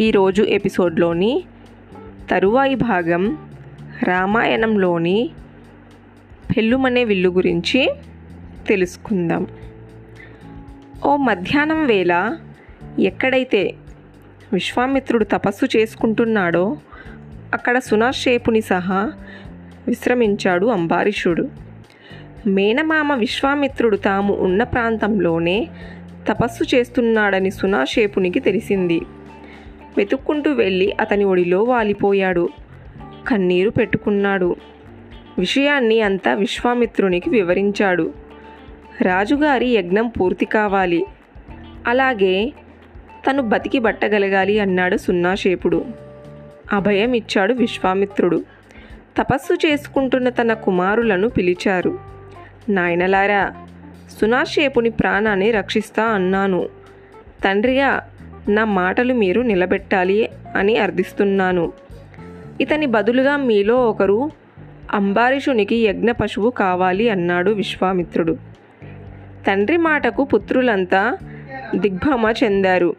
ఈరోజు ఎపిసోడ్లోని తరువాయి భాగం రామాయణంలోని పెళ్ళుమనే విల్లు గురించి తెలుసుకుందాం. ఓ మధ్యాహ్నం వేళ ఎక్కడైతే విశ్వామిత్రుడు తపస్సు చేసుకుంటున్నాడో అక్కడ సునాశేపుని సహా విశ్రమించాడు అంబారీషుడు. మేనమామ విశ్వామిత్రుడు తాము ఉన్న ప్రాంతంలోనే తపస్సు చేస్తున్నాడని సునాశేపునికి తెలిసింది. వెతుక్కుంటూ వెళ్ళి అతని ఒడిలో వాలిపోయాడు. కన్నీరు పెట్టుకున్నాడు. విషయాన్ని అంతా విశ్వామిత్రునికి వివరించాడు. రాజుగారి యజ్ఞం పూర్తి కావాలి. అలాగే తను బతికి బట్టగలగాలి అన్నాడు సున్నాషేపుడు అభయం ఇచ్చాడు విశ్వామిత్రుడు. తపస్సు చేసుకుంటున్న తన కుమారులను పిలిచారు. నాయనలారా సునాషేపుని ప్రాణాన్ని రక్షిస్తా అన్నాను. తండ్రిగా నా మాటలు మీరు నిలబెట్టాలి అని అర్థిస్తున్నాను. ఇతని బదులుగా మీలో ఒకరు అంబారీషునికి యజ్ఞ పశువు కావాలి అన్నాడు విశ్వామిత్రుడు. తండ్రి మాటకు పుత్రులంతా దిగ్భ్రమ చెందారు.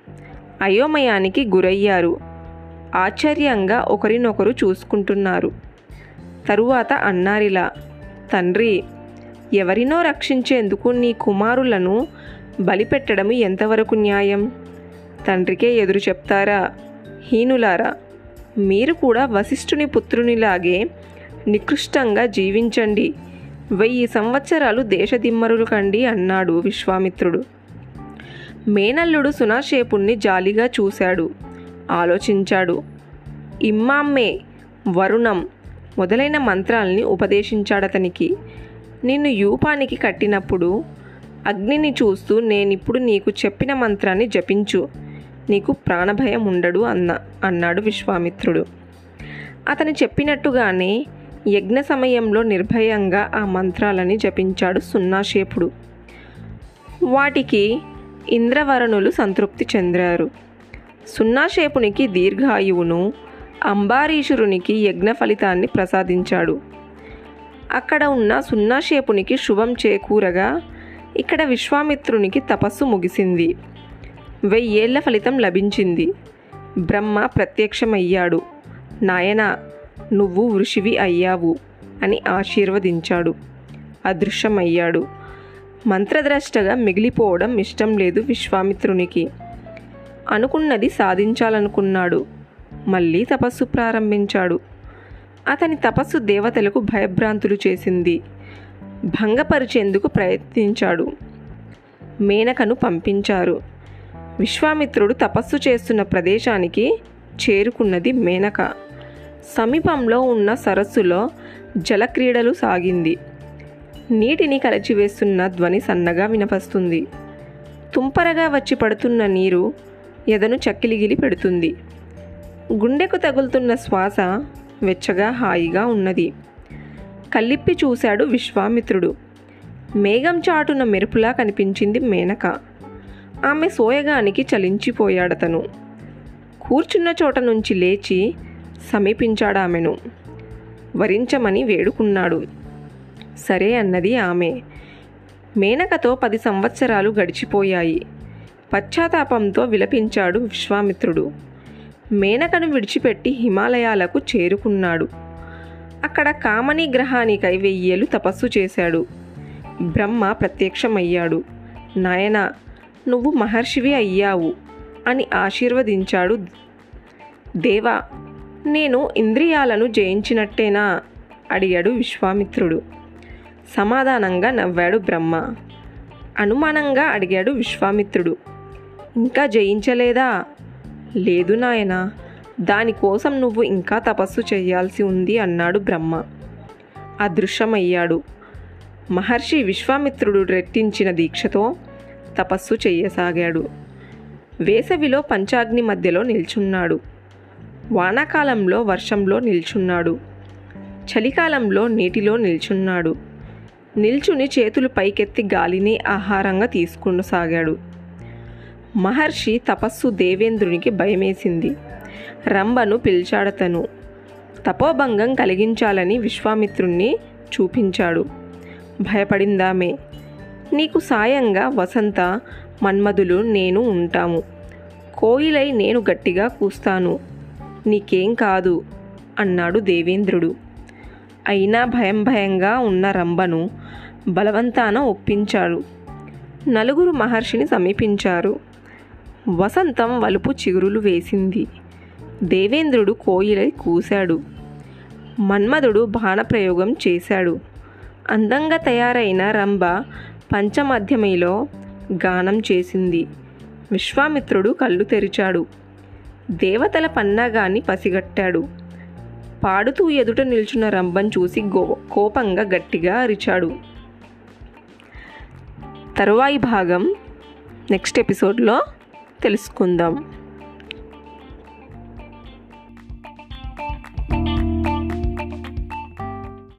అయోమయానికి గురయ్యారు. ఆశ్చర్యంగా ఒకరినొకరు చూసుకుంటున్నారు. తరువాత అన్నారిలా తండ్రి ఎవరినో రక్షించేందుకు నీ కుమారులను బలిపెట్టడం ఎంతవరకు న్యాయం? తండ్రికే ఎదురు చెప్తారా? హీనులారా మీరు కూడా వశిష్ఠుని పుత్రునిలాగే నికృష్టంగా జీవించండి. వెయ్యి సంవత్సరాలు దేశదిమ్మరులు కండి అన్నాడు విశ్వామిత్రుడు. మేనల్లుడు సునాషేపుణ్ణి జాలిగా చూశాడు. ఆలోచించాడు. ఇమ్మామ్మే వరుణం మొదలైన మంత్రాల్ని ఉపదేశించాడతనికి నిన్ను యూపానికి కట్టినప్పుడు అగ్నిని చూస్తూ నేనిప్పుడు నీకు చెప్పిన మంత్రాన్ని జపించు. నీకు ప్రాణభయం ఉండడు అన్న అన్నాడు విశ్వామిత్రుడు. అతను చెప్పినట్టుగానే యజ్ఞ సమయంలో నిర్భయంగా ఆ మంత్రాలని జపించాడు సున్నాషేపుడు వాటికి ఇంద్రవరణులు సంతృప్తి చెందారు. సున్నాషేపునికి దీర్ఘాయువును అంబారీషురునికి యజ్ఞ ఫలితాన్ని ప్రసాదించాడు. అక్కడ ఉన్న సున్నాషేపునికి శుభం చేకూరగా ఇక్కడ విశ్వామిత్రునికి తపస్సు ముగిసింది. వెయ్యేళ్ళ ఫలితం లభించింది. బ్రహ్మ ప్రత్యక్షమయ్యాడు. నాయన నువ్వు ఋషివి అయ్యావు అని ఆశీర్వదించాడు. అదృశ్యమయ్యాడు. మంత్రద్రష్టగా మిగిలిపోవడం ఇష్టం లేదు విశ్వామిత్రునికి. అనుకున్నది సాధించాలనుకున్నాడు. మళ్ళీ తపస్సు ప్రారంభించాడు. అతని తపస్సు దేవతలకు భయభ్రాంతులు చేసింది. భంగపరిచేందుకు ప్రయత్నించాడు. మేనకను పంపించారు. విశ్వామిత్రుడు తపస్సు చేస్తున్న ప్రదేశానికి చేరుకున్నది మేనక. సమీపంలో ఉన్న సరస్సులో జలక్రీడలు సాగింది. నీటిని కలచివేస్తున్న ధ్వని సన్నగా వినపస్తుంది. తుంపరగా వచ్చి పడుతున్న నీరు ఎదను చక్కిలిగిలి పెడుతుంది. గుండెకు తగులుతున్న శ్వాస వెచ్చగా హాయిగా ఉన్నది. కల్లిప్పి చూశాడు విశ్వామిత్రుడు. మేఘం చాటున మెరుపులా కనిపించింది మేనక. ఆమె సోయగానికి చలించిపోయాడతను. కూర్చున్న చోట నుంచి లేచి సమీపించాడామెను వరించమని వేడుకున్నాడు. సరే అన్నది ఆమె. మేనకతో పది సంవత్సరాలు గడిచిపోయాయి. పశ్చాత్తాపంతో విలపించాడు విశ్వామిత్రుడు. మేనకను విడిచిపెట్టి హిమాలయాలకు చేరుకున్నాడు. అక్కడ కామని గ్రహానికై వెయ్యేలు తపస్సు చేశాడు. బ్రహ్మ ప్రత్యక్షమయ్యాడు. నాయనా నువ్వు మహర్షివి అయ్యావు అని ఆశీర్వదించాడు. దేవా నేను ఇంద్రియాలను జయించినట్టేనా? అడిగాడు విశ్వామిత్రుడు. సమాధానంగా నవ్వాడు బ్రహ్మ. అనుమానంగా అడిగాడు విశ్వామిత్రుడు. ఇంకా జయించలేదా? లేదు నాయన దానికోసం నువ్వు ఇంకా తపస్సు చేయాల్సి ఉంది అన్నాడు బ్రహ్మ. అదృశ్యమయ్యాడు. మహర్షి విశ్వామిత్రుడు రెట్టించిన దీక్షతో తపస్సు చెయ్యసాగాడు. వేసవిలో పంచాగ్ని మధ్యలో నిల్చున్నాడు. వానాకాలంలో వర్షంలో నిల్చున్నాడు. చలికాలంలో నీటిలో నిల్చున్నాడు. నిల్చుని చేతులు పైకెత్తి గాలిని ఆహారంగా తీసుకునసాగాడు. మహర్షి తపస్సు దేవేంద్రునికి భయమేసింది. రంభను పిలిచాడతను. తపోభంగం కలిగించాలని విశ్వామిత్రుణ్ణి చూపించాడు. భయపడిందామే. నీకు సాయంగా వసంత మన్మధులు నేను ఉంటాము. కోయిలై నేను గట్టిగా కూస్తాను. నీకేం కాదు అన్నాడు దేవేంద్రుడు. అయినా భయం భయంగా ఉన్న రంభను బలవంతాన ఒప్పించాడు. నలుగురు మహర్షిని సమీపించారు. వసంతం వలుపు చిగురులు వేసింది. దేవేంద్రుడు కోయిలై కూశాడు. మన్మధుడు బాణప్రయోగం చేశాడు. అందంగా తయారైన రంభ పంచమధ్యమిలో గానం చేసింది. విశ్వామిత్రుడు కళ్ళు తెరిచాడు. దేవతల పన్నాగాన్ని పసిగట్టాడు. పాడుతూ ఎదుట నిల్చున్న రంభం చూసి గో కోపంగా గట్టిగా అరిచాడు. తరువాయి భాగం నెక్స్ట్ ఎపిసోడ్లో తెలుసుకుందాం.